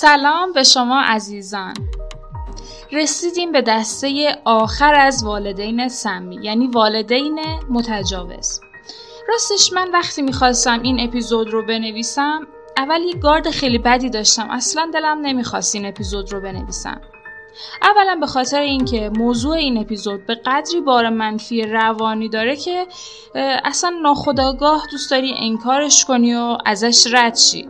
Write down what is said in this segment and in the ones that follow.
سلام به شما عزیزان. رسیدیم به دسته آخر از والدین سمی یعنی والدین متجاوز. راستش من وقتی می‌خواستم این اپیزود رو بنویسم اول یه گارد خیلی بدی داشتم. اصلا دلم نمی‌خواست این اپیزود رو بنویسم. اولا به خاطر اینکه موضوع این اپیزود به قدری بار منفی روانی داره که اصلا ناخداگاه دوست داری انکارش کنی و ازش رد شی.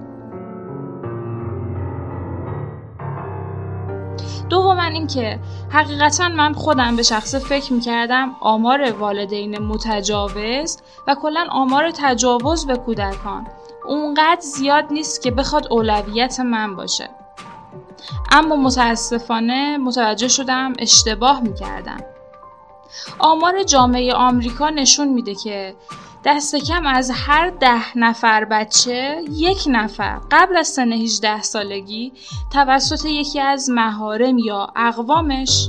دوما اینکه حقیقتا من خودم به شخصه فکر می‌کردم آمار والدین متجاوز و کلا آمار تجاوز به کودکان. اونقدر زیاد نیست که بخواد اولویت من باشه. اما متاسفانه متوجه شدم اشتباه می‌کردم. آمار جامعه آمریکا نشون میده که دست کم از هر ده نفر بچه یک نفر قبل از سن 18 سالگی توسط یکی از مهارم یا اقوامش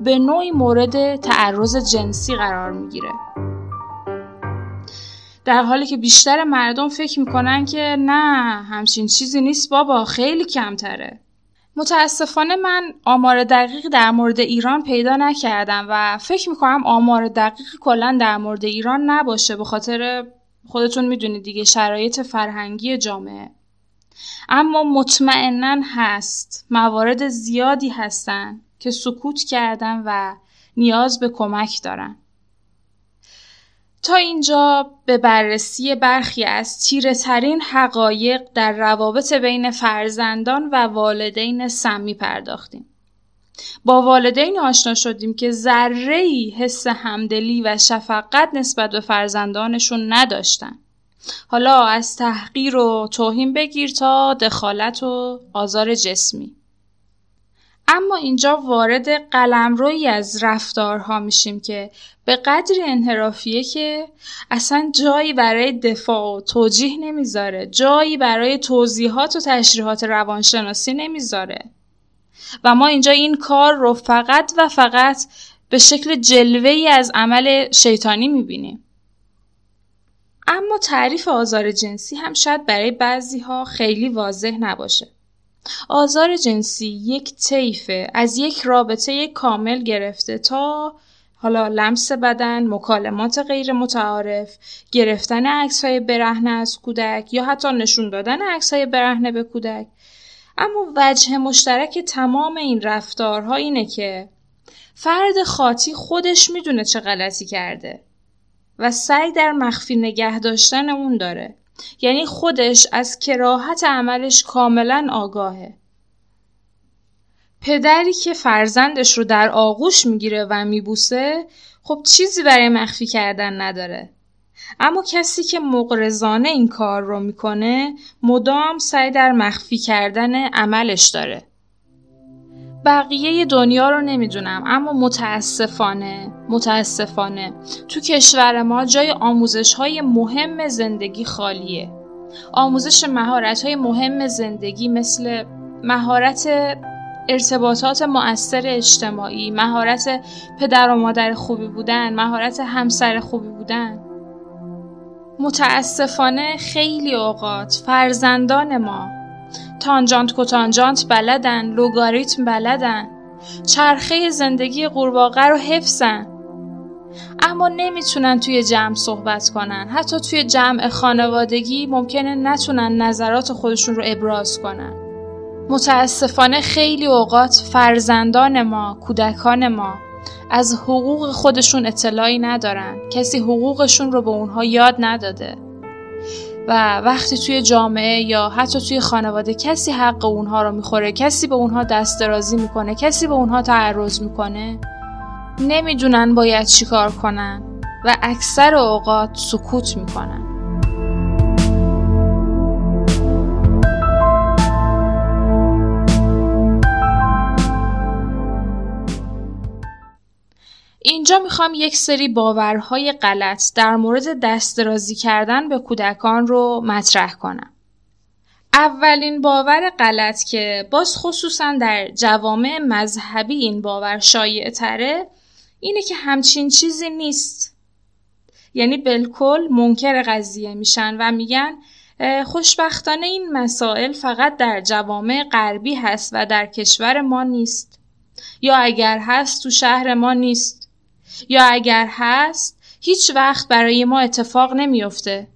به نوعی مورد تعرض جنسی قرار می‌گیره. در حالی که بیشتر مردم فکر می‌کنن که نه همچین چیزی نیست بابا خیلی کمتره. متاسفانه من آمار دقیق در مورد ایران پیدا نکردم و فکر می‌کنم آمار دقیق کلا در مورد ایران نباشه به خاطر خودتون می‌دونید دیگه شرایط فرهنگی جامعه. اما مطمئنا هست موارد زیادی هستن که سکوت کردن و نیاز به کمک دارن. تا اینجا به بررسی برخی از تیره ترین حقایق در روابط بین فرزندان و والدین سمی پرداختیم. با والدین آشنا شدیم که ذره حس همدلی و شفقت نسبت به فرزندانشون نداشتن. حالا از تحقیر و توهین بگیر تا دخالت و آزار جسمی. اما اینجا وارد قلمرویی از رفتارها میشیم که به قدری انحرافیه که اصلا جایی برای دفاع و توجیه نمی‌ذاره. جایی برای توضیحات و تشریحات روانشناسی نمی‌ذاره. و ما اینجا این کار رو فقط و فقط به شکل جلوه از عمل شیطانی می‌بینیم. اما تعریف آزار جنسی هم شاید برای بعضی ها خیلی واضح نباشه. آزار جنسی یک طیفه. از یک رابطه کامل گرفته تا حالا لمس بدن، مکالمات غیر متعارف، گرفتن عکس های برهنه از کودک یا حتی نشون دادن عکس های برهنه به کودک. اما وجه مشترک تمام این رفتارها اینه که فرد خاطی خودش می‌دونه چه غلطی کرده و سعی در مخفی نگه داشتن اون داره. یعنی خودش از کراهت عملش کاملا آگاهه. پدری که فرزندش رو در آغوش می‌گیره و میبوسه خب چیزی برای مخفی کردن نداره. اما کسی که مقرزانه این کار رو می‌کنه مدام سعی در مخفی کردن عملش داره. بقیه دنیا رو نمی‌دونم اما متاسفانه متاسفانه. تو کشور ما جای آموزش های مهم زندگی خالیه. آموزش مهارت های مهم زندگی مثل مهارت ارتباطات مؤثر اجتماعی مهارت پدر و مادر خوبی بودن مهارت همسر خوبی بودن. متاسفانه خیلی اوقات فرزندان ما تانجانت کتانجانت بلدن لوگاریتم بلدن. چرخه زندگی قورباغه رو حفظن. اما نمی‌تونن توی جمع صحبت کنن. حتی توی جمع خانوادگی ممکنه نتونن نظرات خودشون رو ابراز کنن. متاسفانه خیلی اوقات فرزندان ما کودکان ما از حقوق خودشون اطلاعی ندارن. کسی حقوقشون رو به اونها یاد نداده. و وقتی توی جامعه یا حتی توی خانواده کسی حق اونها رو می‌خوره کسی به اونها دست درازی می‌کنه کسی به اونها تعرض می‌کنه نمی‌دونن باید چیکار کنن و اکثر اوقات سکوت می‌کنن اینجا می‌خوام یک سری باورهای غلط در مورد دسترازی کردن به کودکان رو مطرح کنم. اولین باور غلط که باز خصوصا در جوامع مذهبی این باور شایع تره اینه که همچین چیزی نیست. یعنی بالکل منکر قضیه میشن و میگن خوشبختانه این مسائل فقط در جوامع غربی هست و در کشور ما نیست. یا اگر هست تو شهر ما نیست. یا اگر هست هیچ وقت برای ما اتفاق نمیافته.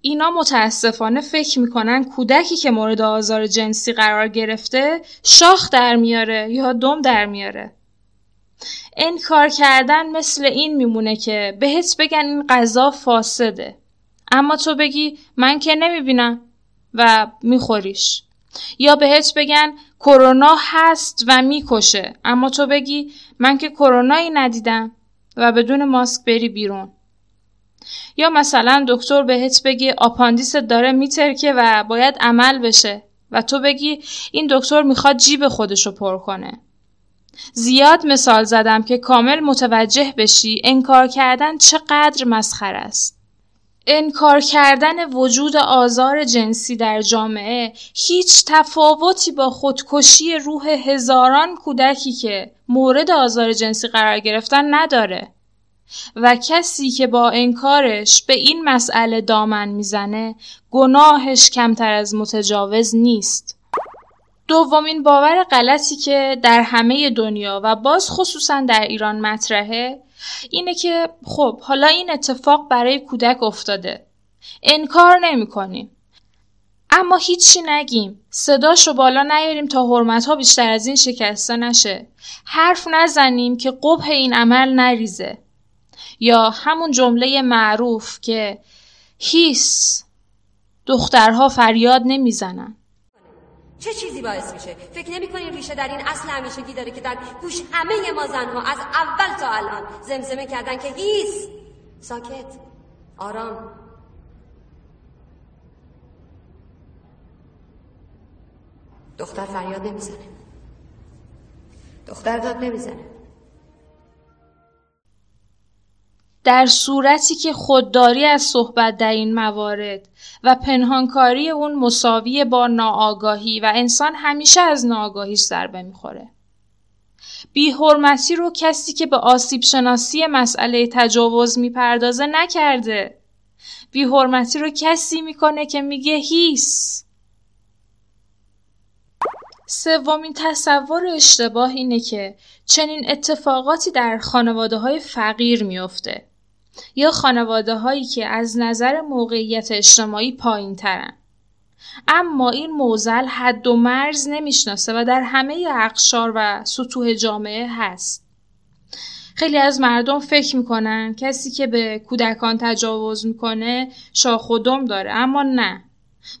اینا متاسفانه فکر می‌کنن کودکی که مورد آزار جنسی قرار گرفته شاخ در میاره یا دم در میاره. انکار کردن مثل این میمونه که بهت بگن این غذا فاسده. اما تو بگی من که نمی‌بینم و میخوریش. یا بهت بگن کرونا هست و می‌کشه. اما تو بگی من که کرونایی ندیدم و بدون ماسک بری بیرون. یا مثلا دکتر بهت بگه آپاندیست داره میترکه و باید عمل بشه و تو بگی این دکتر می‌خواد جیب خودشو پر کنه. زیاد مثال زدم که کامل متوجه بشی انکار کردن چقدر مسخر است انکار کردن وجود آزار جنسی در جامعه هیچ تفاوتی با خودکشی روح هزاران کودکی که مورد آزار جنسی قرار گرفتن نداره و کسی که با انکارش به این مسئله دامن می‌زنه گناهش کمتر از متجاوز نیست. دومین باور غلطی که در همه دنیا و باز خصوصا در ایران مطرحه اینه که خب حالا این اتفاق برای کودک افتاده. انکار نمی کنیم. اما هیچی نگیم. صداش رو بالا نیاریم تا حرمت ها بیشتر از این شکسته نشه. حرف نزنیم که قبه این عمل نریزه. یا همون جمله معروف که هیس دخترها فریاد نمی‌زنن چه چیزی باعث میشه؟ فکر نمی کنین ریشه در این اصل همیشگی داره که در گوش همه ما زنها از اول تا الان زمزمه کردن که هیس ساکت آرام. دختر فریاد نمی‌زنه. دختر داد نمی‌زنه. در صورتی که خودداری از صحبت در این موارد و پنهانکاری اون مساوی با ناآگاهی و انسان همیشه از ناآگاهیش ضربه می‌خوره. حرمتی رو کسی که به آسیب شناسی مسئله تجاوز می‌پردازه نکرده. حرمتی رو کسی می‌کنه که میگه هیس. سومین تصور اشتباه اینه که چنین اتفاقاتی در خانواده های فقیر میافته یا خانواده هایی که از نظر موقعیت اجتماعی پایین ترن. اما این موزل حد و مرز نمی‌شناسه و در همه اقشار و سطوح جامعه هست. خیلی از مردم فکر می‌کنن کسی که به کودکان تجاوز می‌کنه شاخ و دم داره اما نه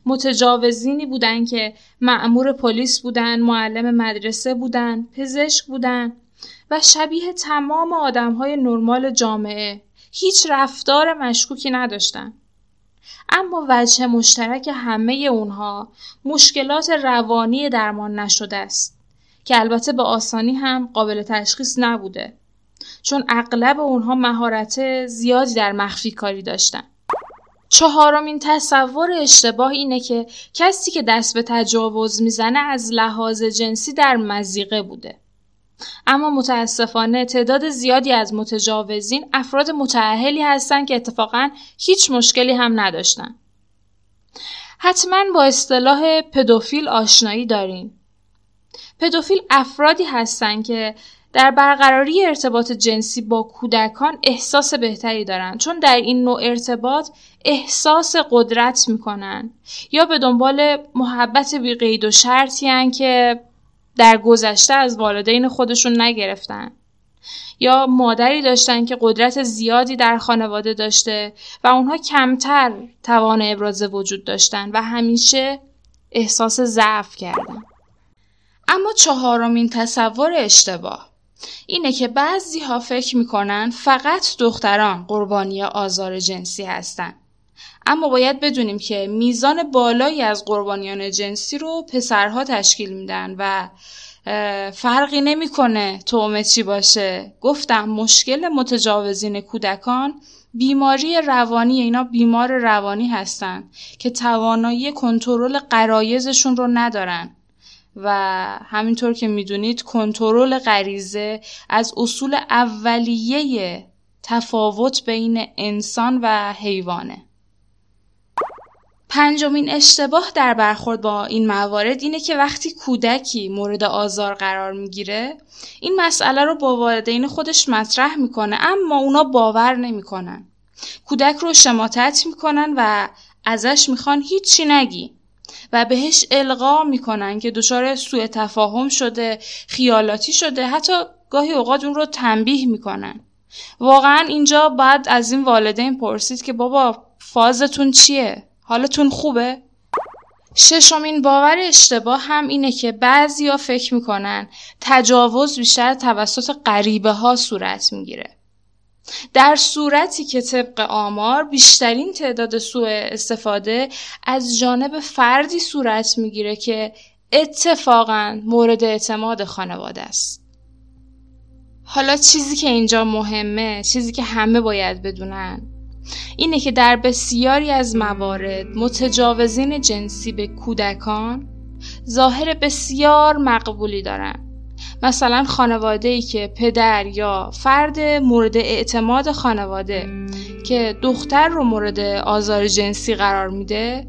متجاوزینی بودن که معمور پلیس بودن معلم مدرسه بودن پزشک بودن و شبیه تمام آدم های نرمال جامعه هیچ رفتار مشکوکی نداشتن. اما وجه مشترک همه اونها مشکلات روانی درمان نشده است که البته به آسانی هم قابل تشخیص نبوده چون اغلب اونها مهارت زیادی در مخفی کاری داشتن. چهارمین تصور اشتباه اینه که کسی که دست به تجاوز می‌زنه از لحاظ جنسی در مزیقه بوده. اما متاسفانه تعداد زیادی از متجاوزین افراد متعهلی هستند که اتفاقا هیچ مشکلی هم نداشتن. حتما با اصطلاح پدوفیل آشنایی دارین. پدوفیل افرادی هستند که در برقراری ارتباط جنسی با کودکان احساس بهتری دارند چون در این نوع ارتباط احساس قدرت می‌کنن یا به دنبال محبت بی قید و شرطی که در گذشته از والدین خودشون نگرفتن. یا مادری داشتن که قدرت زیادی در خانواده داشته و اونها کمتر توان ابراز وجود داشتن و همیشه احساس ضعف کردن. اما چهارمین تصور اشتباه اینه که بعضی ها فکر می‌کنن فقط دختران قربانی آزار جنسی هستن. اما باید بدونیم که میزان بالایی از قربانیان جنسی رو پسرها تشکیل میدن و فرقی نمی‌کنه تومه چی باشه. گفتم مشکل متجاوزین کودکان بیماری روانی اینا بیمار روانی هستن که توانایی کنترل قرایزشون رو ندارن. و همینطور که می‌دونید کنترل غریزه از اصول اولیه تفاوت بین انسان و حیوانه. پنجمین اشتباه در برخورد با این موارد اینه که وقتی کودکی مورد آزار قرار می‌گیره این مسئله رو با والدین خودش مطرح می‌کنه اما اونا باور نمی‌کنن. کودک رو شماتت می‌کنن و ازش می‌خوان هیچی نگی و بهش القا می‌کنن که دچار سوء تفاهم شده خیالاتی شده حتی گاهی اوقات اون رو تنبیه می‌کنن. واقعا اینجا باید از این والدین پرسید که بابا فازتون چیه؟ حالتون خوبه ششمین باور اشتباه هم اینه که بعضیا فکر می‌کنن تجاوز بیشتر توسط غریبه ها صورت می‌گیره در صورتی که طبق آمار بیشترین تعداد سوء استفاده از جانب فردی صورت می‌گیره که اتفاقا مورد اعتماد خانواده است. حالا چیزی که اینجا مهمه چیزی که همه باید بدونن اینه که در بسیاری از موارد متجاوزین جنسی به کودکان ظاهر بسیار مقبولی دارن. مثلا خانواده ای که پدر یا فرد مورد اعتماد خانواده که دختر رو مورد آزار جنسی قرار میده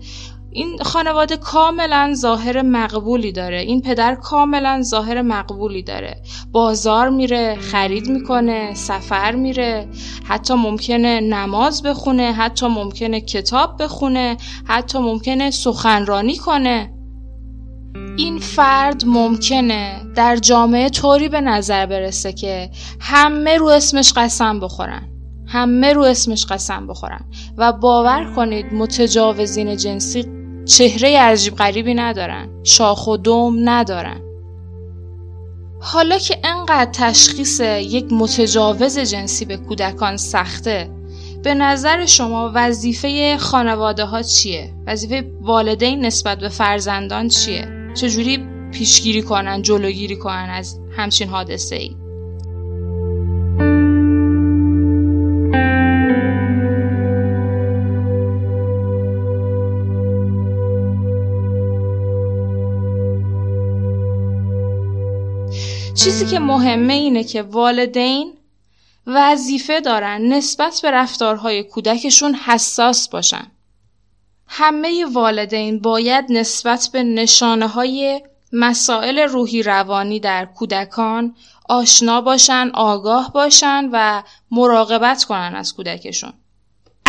این خانواده کاملا ظاهر مقبولی داره. این پدر کاملا ظاهر مقبولی داره. بازار میره خرید می‌کنه سفر میره. حتی ممکنه نماز بخونه حتی ممکنه کتاب بخونه حتی mumkene سخنرانی کنه. این فرد ممکنه در جامعه طوری به نظر برسه که همه رو اسمش قسم بخورن. همه رو اسمش قسم بخورن. و باور کنید متجاوزین جنسی چهره عجیب غریبی ندارن شاخ و دوم ندارن حالا که انقدر تشخیص یک متجاوز جنسی به کودکان سخته به نظر شما وظیفه خانواده ها چیه؟ وظیفه والدین نسبت به فرزندان چیه؟ چجوری پیشگیری کنن جلوگیری کنن از همچین حادثه ای که مهمه اینه که والدین وظیفه دارن نسبت به رفتارهای کودکشون حساس باشن. همه والدین باید نسبت به نشانه های مسائل روحی روانی در کودکان آشنا باشن، آگاه باشن و مراقبت کنن از کودکشون.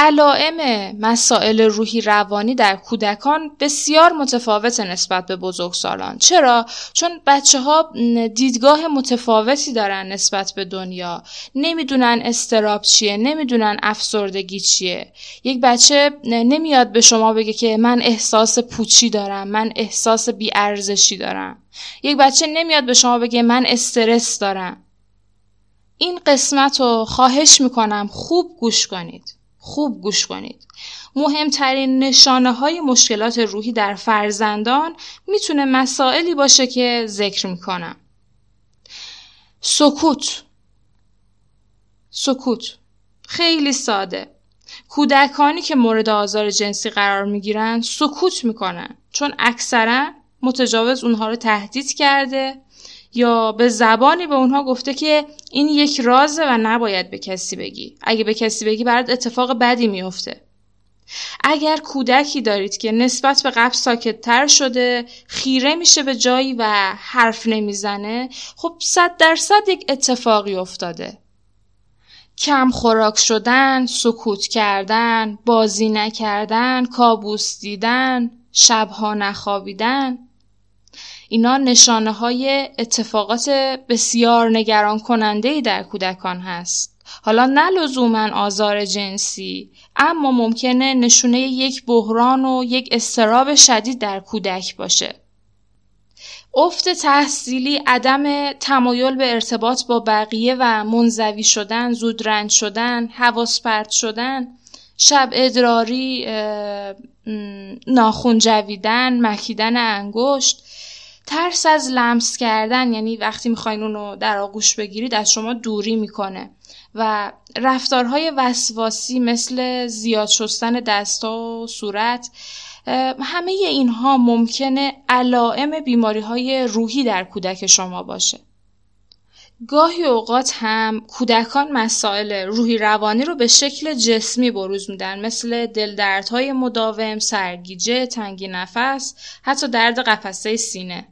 علائم مسائل روحی روانی در کودکان بسیار متفاوت نسبت به بزرگسالان. چرا؟ چون بچه ها دیدگاه متفاوتی دارن نسبت به دنیا. نمی‌دونن استراب چیه نمی‌دونن افسردگی چیه. یک بچه نمیاد به شما بگه که من احساس پوچی دارم من احساس بیارزشی دارم. یک بچه نمیاد به شما بگه من استرس دارم. این قسمت رو خواهش می‌کنم خوب گوش کنید. خوب گوش کنید. مهمترین نشانه های مشکلات روحی در فرزندان می‌تونه مسائلی باشه که ذکر می‌کنم. سکوت سکوت خیلی ساده کودکانی که مورد آزار جنسی قرار می‌گیرن سکوت می‌کنن چون اکثرا متجاوز اونها رو تهدید کرده یا به زبانی به اونها گفته که این یک رازه و نباید به کسی بگی. اگه به کسی بگی برات اتفاق بدی میفته. اگر کودکی دارید که نسبت به قبل ساکتتر شده خیره میشه به جایی و حرف نمی‌زنه خب صد درصد یک اتفاقی افتاده. کم خوراک شدن، سکوت کردن، بازی نکردن، کابوس دیدن، شبها نخوابیدن. اینا نشانه های اتفاقات بسیار نگران کننده در کودکان هست. حالا نه لزوما آزار جنسی اما ممکنه نشونه یک بحران و یک استراب شدید در کودک باشه. افت تحصیلی عدم تمایل به ارتباط با بقیه و منزوی شدن، زودرنج شدن، حواس پرت شدن، شب ادراری، ناخون جویدن، مکیدن انگشت ترس از لمس کردن یعنی وقتی می‌خواین اونو در آغوش بگیرید از شما دوری می‌کنه و رفتارهای وسواسی مثل زیاد شستن دستا و صورت همه اینها ممکنه علائم بیماری های روحی در کودک شما باشه گاهی اوقات هم کودکان مسائل روحی روانی رو به شکل جسمی بروز میدن مثل دلدردهای مداوم، سرگیجه، تنگی نفس، حتی درد قفسه سینه.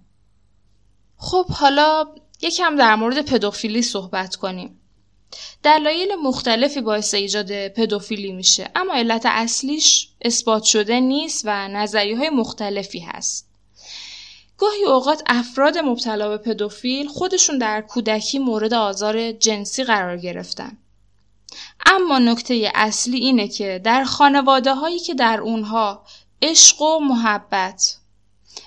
خب حالا یکم در مورد پدوفیلی صحبت کنیم. دلایل مختلفی باعث ایجاد پدوفیلی میشه اما علت اصلیش اثبات شده نیست و نظریه های مختلفی هست. گاهی اوقات افراد مبتلا به پدوفیل خودشون در کودکی مورد آزار جنسی قرار گرفتن. اما نکته اصلی اینه که در خانواده هایی که در اونها عشق و محبت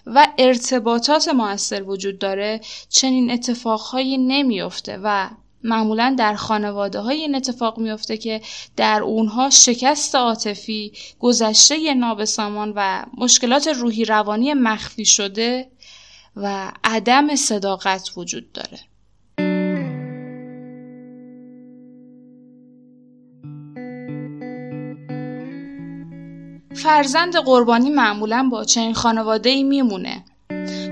و ارتباطات موثر وجود داره چنین اتفاقهایی نمیافته و معمولا در خانواده های این اتفاق میافته که در اونها شکست عاطفی، گذشته نابسامان و مشکلات روحی روانی مخفی شده و عدم صداقت وجود داره. فرزند قربانی معمولا با چنین خانواده ای میمونه.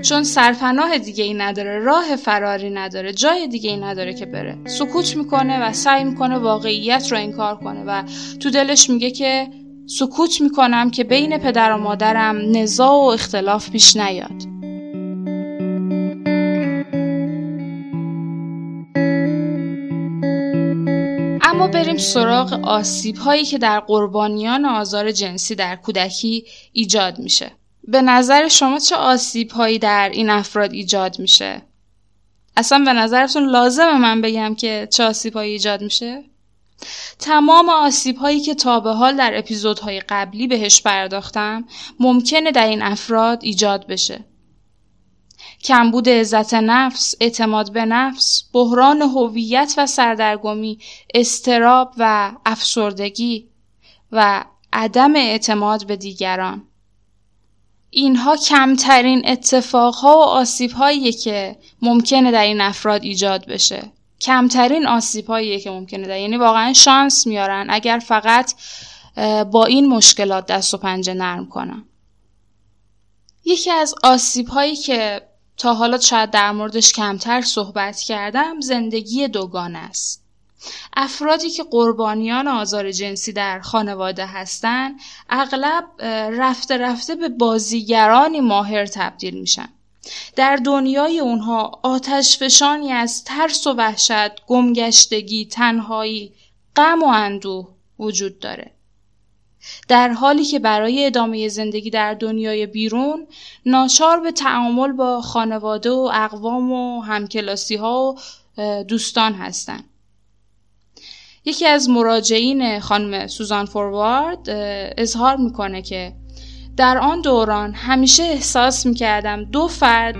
چون سرپناه دیگه ای نداره راه فراری نداره جای دیگه ای نداره که بره. سکوت می‌کنه و سعی می‌کنه واقعیت رو انکار کنه و تو دلش میگه که سکوت می‌کنم که بین پدر و مادرم نزاع و اختلاف پیش نیاد. بریم سراغ آسیب هایی که در قربانیان آزار جنسی در کودکی ایجاد میشه. به نظر شما چه آسیب هایی در این افراد ایجاد میشه؟ اصلا به نظرتون لازمه من بگم که چه آسیب هایی ایجاد میشه؟ تمام آسیب هایی که تا به حال در اپیزودهای قبلی بهش پرداختم ممکنه در این افراد ایجاد بشه. کمبود عزت نفس، اعتماد به نفس، بحران هویت و سردرگمی، استراب و افسردگی و عدم اعتماد به دیگران. اینها کمترین اتفاقها و آسیبهاییه که ممکنه در این افراد ایجاد بشه. کمترین آسیبهاییه که ممکنه در یعنی واقعا شانس میارن اگر فقط با این مشکلات دست و پنجه نرم کنن. یکی از آسیب هایی که تا حالا شاید در موردش کمتر صحبت کردم زندگی دوگانه است. افرادی که قربانیان آزار جنسی در خانواده هستند اغلب رفته رفته به بازیگرانی ماهر تبدیل میشن. در دنیای اونها آتش فشانی از ترس و وحشت، گمگشتگی، تنهایی، غم و اندوه وجود داره. در حالی که برای ادامه زندگی در دنیای بیرون ناچار به تعامل با خانواده و اقوام و همکلاسی ها و دوستان هستند. یکی از مراجعین خانم سوزان فوروارد اظهار می‌کنه که در آن دوران همیشه احساس می‌کردم دو فرد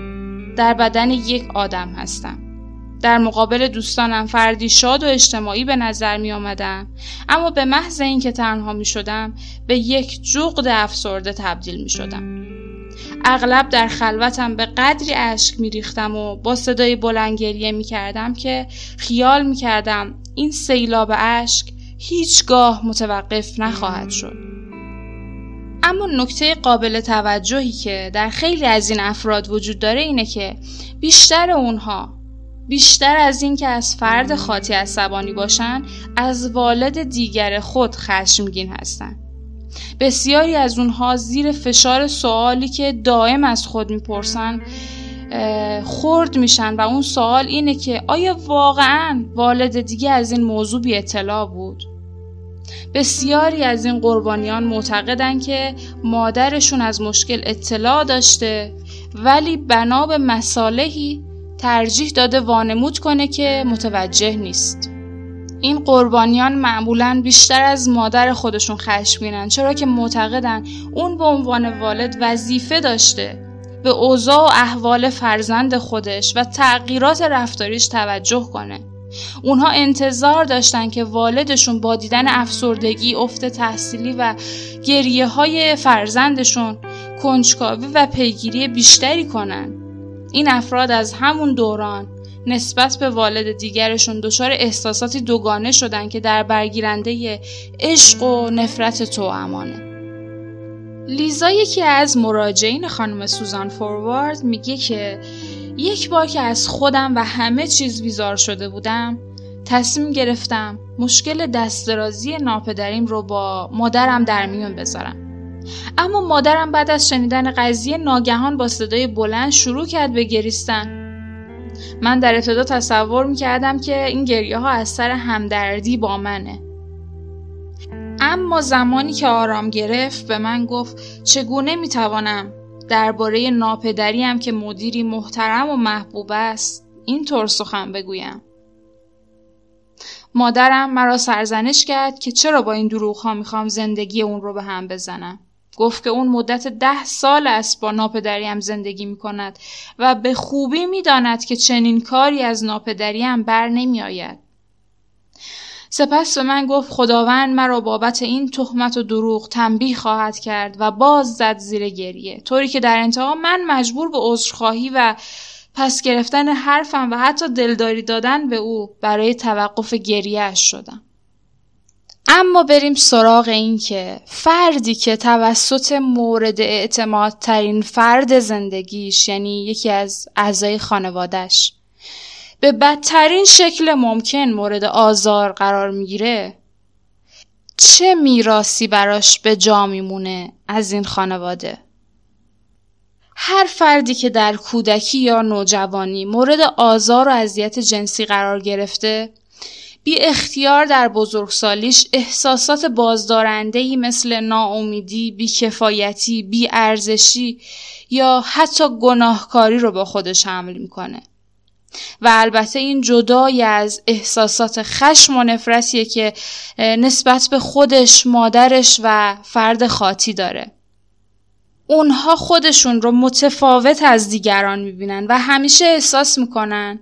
در بدن یک آدم هستم. در مقابل دوستانم فردی شاد و اجتماعی به نظر می آمدم اما به محض اینکه تنها می شدم به یک جغد افسرده تبدیل می شدم. اغلب در خلوتم به قدری اشک می ریختم و با صدای بلند گریه می کردم که خیال می کردم این سیلاب اشک هیچگاه متوقف نخواهد شد. اما نکته قابل توجهی که در خیلی از این افراد وجود داره اینه که بیشتر اونها بیشتر از اینکه از فرد خاطی عصبانی باشند از والد دیگر خود خشمگین هستند بسیاری از اونها زیر فشار سوالی که دائم از خود می‌پرسن خورد میشن و اون سوال اینه که آیا واقعا والد دیگه از این موضوع بی اطلاع بود؟ بسیاری از این قربانیان معتقدن که مادرشون از مشکل اطلاع داشته ولی بنا به مصالحی ترجیح داده وانمود کنه که متوجه نیست. این قربانیان معمولا بیشتر از مادر خودشون خشمگینن چرا که معتقدن اون به عنوان والد وظیفه داشته به اوضاع و احوال فرزند خودش و تغییرات رفتاریش توجه کنه. اونها انتظار داشتن که والدشون با دیدن افسردگی، افت تحصیلی و گریه های فرزندشون کنجکاوی و پیگیری بیشتری کنن. این افراد از همون دوران نسبت به والد دیگرشون دچار احساساتی دوگانه شدن که در برگیرنده عشق و نفرت تو امانه. لیزا یکی از مراجعین خانم سوزان فوروارد میگه که یک بار که از خودم و همه چیز بیزار شده بودم تصمیم گرفتم مشکل دسترازی ناپدریم رو با مادرم در میون بذارم اما مادرم بعد از شنیدن قضیه ناگهان با صدای بلند شروع کرد به گریستن. من در ابتدا تصور می‌کردم که این گریه ها از سر همدردی با منه. اما زمانی که آرام گرفت به من گفت چگونه می‌توانم درباره ناپدریم که مدیری محترم و محبوب است اینطور سخن بگویم؟ مادرم مرا سرزنش کرد که چرا با این دروغ ها می‌خوام زندگی اون رو به هم بزنم. گفت که اون مدت ده سال است با ناپدریم زندگی می کند و به خوبی می داند که چنین کاری از ناپدریم بر نمی آید. سپس به من گفت خداوند مرا بابت این تهمت و دروغ تنبیه خواهد کرد و باز زد زیر گریه طوری که در انتها من مجبور به عذرخواهی و پس گرفتن حرفم و حتی دلداری دادن به او برای توقف گریهش شدم اما بریم سراغ این که فردی که توسط مورد اعتماد ترین فرد زندگیش یعنی یکی از اعضای خانوادش به بدترین شکل ممکن مورد آزار قرار می‌گیره چه میراسی براش به جا میمونه از این خانواده؟ هر فردی که در کودکی یا نوجوانی مورد آزار و اذیت جنسی قرار گرفته بی اختیار در بزرگسالیش احساسات بازدارندهی مثل ناامیدی، بیکفایتی، بیارزشی یا حتی گناهکاری رو با خودش حمل می‌کنه. و البته این جدای از احساسات خشم و نفرتیه که نسبت به خودش، مادرش و فرد خاطی داره. اونها خودشون رو متفاوت از دیگران می‌بینن و همیشه احساس می‌کنن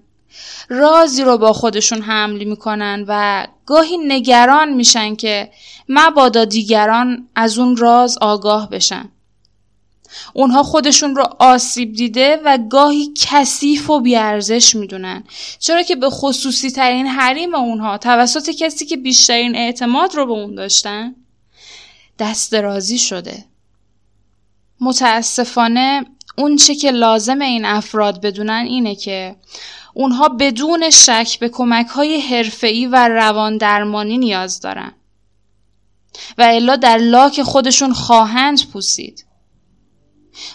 رازی رو با خودشون حمل می‌کنن و گاهی نگران میشن که مبادا دیگران از اون راز آگاه بشن. اونها خودشون رو آسیب دیده و گاهی کثیف و بیارزش می‌دونن چرا که به خصوصی ترین حریم اونها توسط کسی که بیشترین اعتماد رو به اون داشتن دست درازی شده متاسفانه اون چه که لازم این افراد بدونن اینه که اونها بدون شک به کمک های حرفه‌ای و روان درمانی نیاز دارن و الا در لاک خودشون خواهند پوسید.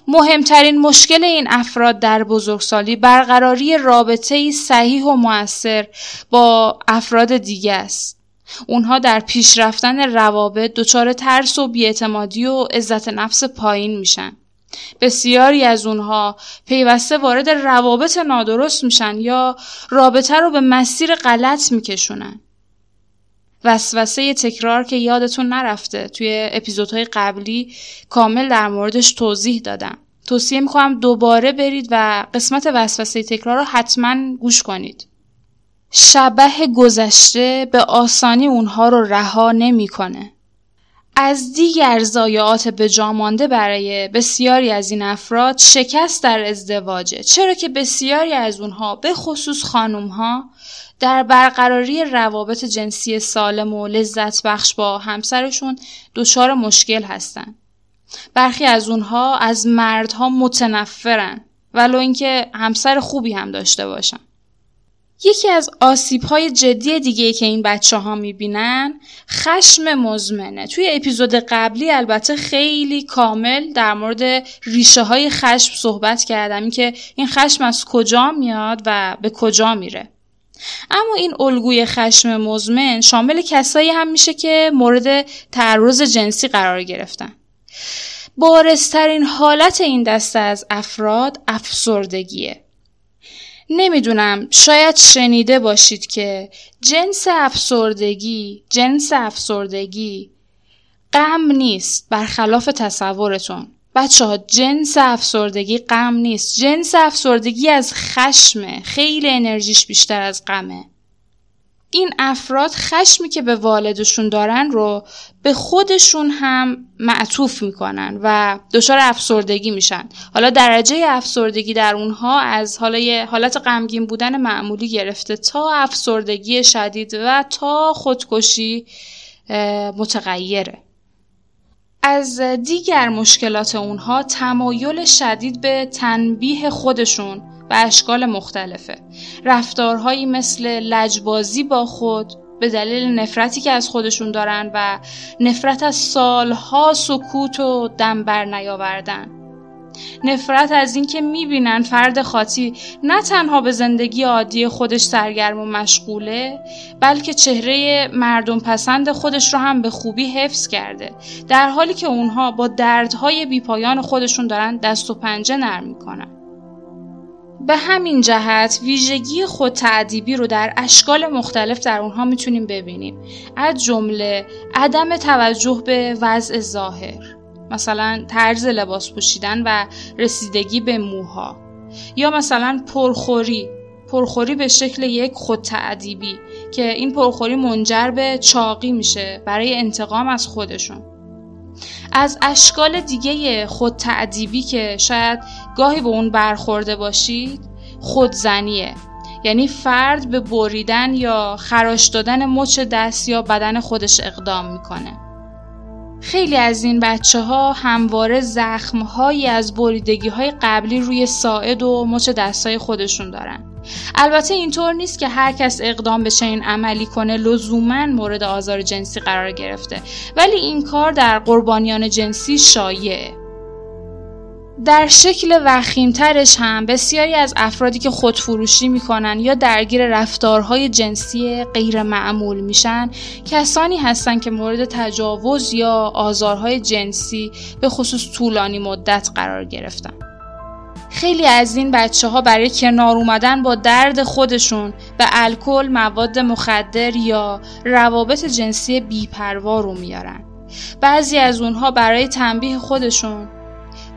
مهمترین مشکل این افراد در بزرگسالی برقراری رابطه صحیح و موثر با افراد دیگه است. اونها در پیشرفتن روابط دچار ترس و بیاعتمادی و عزت نفس پایین میشن. بسیاری از اونها پیوسته وارد روابط نادرست میشن یا رابطه رو به مسیر غلط میکشونن. وسوسه تکرار که یادتون نرفته توی اپیزودهای قبلی کامل در موردش توضیح دادم. توصیه می‌کنم دوباره برید و قسمت وسوسه تکرار رو حتما گوش کنید. شبه گذشته به آسانی اونها رو رها نمی‌کنه. از دیگر ضایعات به مانده برای بسیاری از این افراد شکست در ازدواجه چرا که بسیاری از اونها به خصوص خانوم ها در برقراری روابط جنسی سالم و لذت بخش با همسرشون دچار مشکل هستند. برخی از اونها از مردها متنفرن ولو اینکه همسر خوبی هم داشته باشن. یکی از آسیب های جدی دیگه که این بچه ها می‌بینن خشم مزمنه. توی اپیزود قبلی البته خیلی کامل در مورد ریشه های خشم صحبت کردم. این که این خشم از کجا میاد و به کجا میره. اما این الگوی خشم مزمن شامل کسایی هم میشه که مورد تعرض جنسی قرار گرفتن. بارسترین حالت این دسته از افراد افسردگیه. نمی‌دونم شاید شنیده باشید که جنس افسردگی جنس افسردگی غم نیست برخلاف تصورتون. بچه ها جنس افسردگی غم نیست. جنس افسردگی از خشمه خیلی انرژیش بیشتر از غمه. این افراد خشمی که به والدشون دارن رو به خودشون هم معطوف می‌کنن و دچار افسردگی میشن. حالا درجه افسردگی در اونها از حالا حالت غمگین بودن معمولی گرفته تا افسردگی شدید و تا خودکشی متغیره. از دیگر مشکلات اونها تمایل شدید به تنبیه خودشون و اشکال مختلفه. رفتارهایی مثل لجبازی با خود به دلیل نفرتی که از خودشون دارن و نفرت از سالها سکوت و دم بر نیاوردن. نفرت از اینکه می‌بینن فرد خاطی نه تنها به زندگی عادی خودش سرگرم و مشغوله بلکه چهره مردم پسند خودش رو هم به خوبی حفظ کرده. در حالی که اونها با دردهای بیپایان خودشون دارن دست و پنجه نرم می‌کنن. به همین جهت ویژگی خود تعدیبی رو در اشکال مختلف در اونها می‌تونیم ببینیم. از جمله عدم توجه به وضع ظاهر مثلا طرز لباس پوشیدن و رسیدگی به موها. یا مثلا پرخوری پرخوری به شکل یک خود تعدیبی که این پرخوری منجر به چاقی میشه برای انتقام از خودشون. از اشکال دیگه خود تعدیبی که شاید گاهی به اون برخورده باشید خودزنیه. یعنی فرد به بریدن یا خراش دادن مچ دست یا بدن خودش اقدام می‌کنه. خیلی از این بچه ها همواره زخم هایی از بریدگی های قبلی روی ساعد و مچ دستای خودشون دارن. البته اینطور نیست که هر کس اقدام به چنین عملی کنه لزوما مورد آزار جنسی قرار گرفته. ولی این کار در قربانیان جنسی شایعه. در شکل وخیمترش هم بسیاری از افرادی که خودفروشی می‌کنن یا درگیر رفتارهای جنسی غیر معمول میشن کسانی هستند که مورد تجاوز یا آزارهای جنسی به خصوص طولانی مدت قرار گرفتن. خیلی از این بچه ها برای کنار اومدن با درد خودشون به الکل، مواد مخدر یا روابط جنسی بیپروا رو میارن. بعضی از اونها برای تنبیه خودشون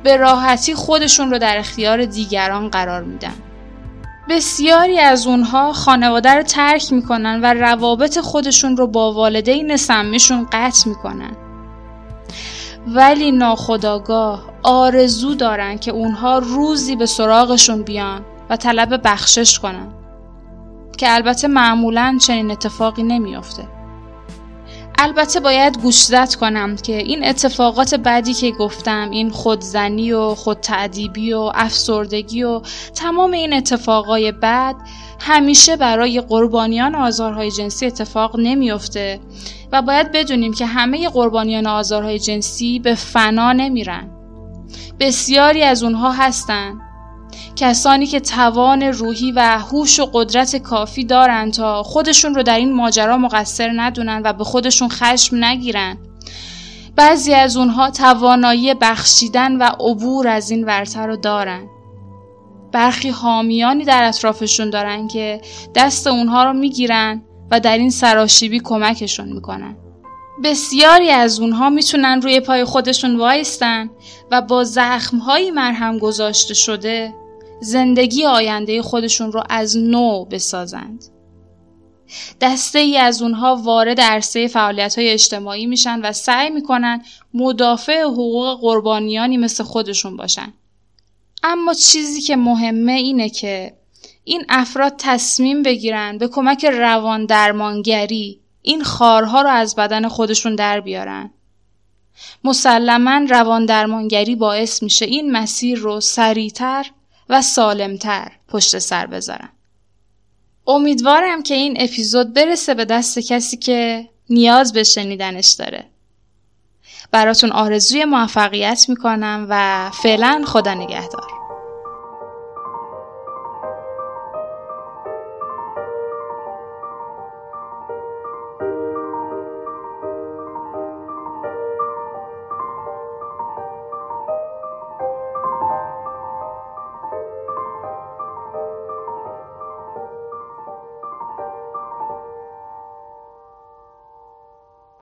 به راحتی خودشون رو در اختیار دیگران قرار میدن. بسیاری از اونها خانواده رو ترک می‌کنن و روابط خودشون رو با والدین سمیشون قطع می‌کنن. ولی ناخداگاه آرزو دارن که اونها روزی به سراغشون بیان و طلب بخشش کنن که البته معمولا چنین اتفاقی نمیافته. البته باید گوشزد کنم که این اتفاقات بعدی که گفتم این خودزنی و خودتعدیبی و افسردگی و تمام این اتفاقای بعد همیشه برای قربانیان آزارهای جنسی اتفاق نمیافته و باید بدونیم که همه قربانیان آزارهای جنسی به فنا نمیرن. بسیاری از اونها هستند کسانی که توان روحی و هوش و قدرت کافی دارند تا خودشون رو در این ماجرا مقصر ندونن و به خودشون خشم نگیرن. بعضی از اونها توانایی بخشیدن و عبور از این ورطه رو دارن. برخی حامیانی در اطرافشون دارن که دست اونها رو می‌گیرن و در این سراشیبی کمکشون می‌کنن. بسیاری از اونها می‌تونن روی پای خودشون وایستن و با زخمهایی مرهم گذاشته شده زندگی آینده خودشون رو از نو بسازند. دسته ای از اونها وارد عرصه فعالیت های اجتماعی میشن و سعی می‌کنن مدافع حقوق قربانیانی مثل خودشون باشن. اما چیزی که مهمه اینه که این افراد تصمیم بگیرن به کمک روان درمانگری این خارها رو از بدن خودشون در بیارن. مسلما روان درمانگری باعث میشه این مسیر رو سریعتر و سالمتر پشت سر بذارم. امیدوارم که این اپیزود برسه به دست کسی که نیاز به شنیدنش داره. براتون آرزوی موفقیت می‌کنم و فعلا خدا نگهدار.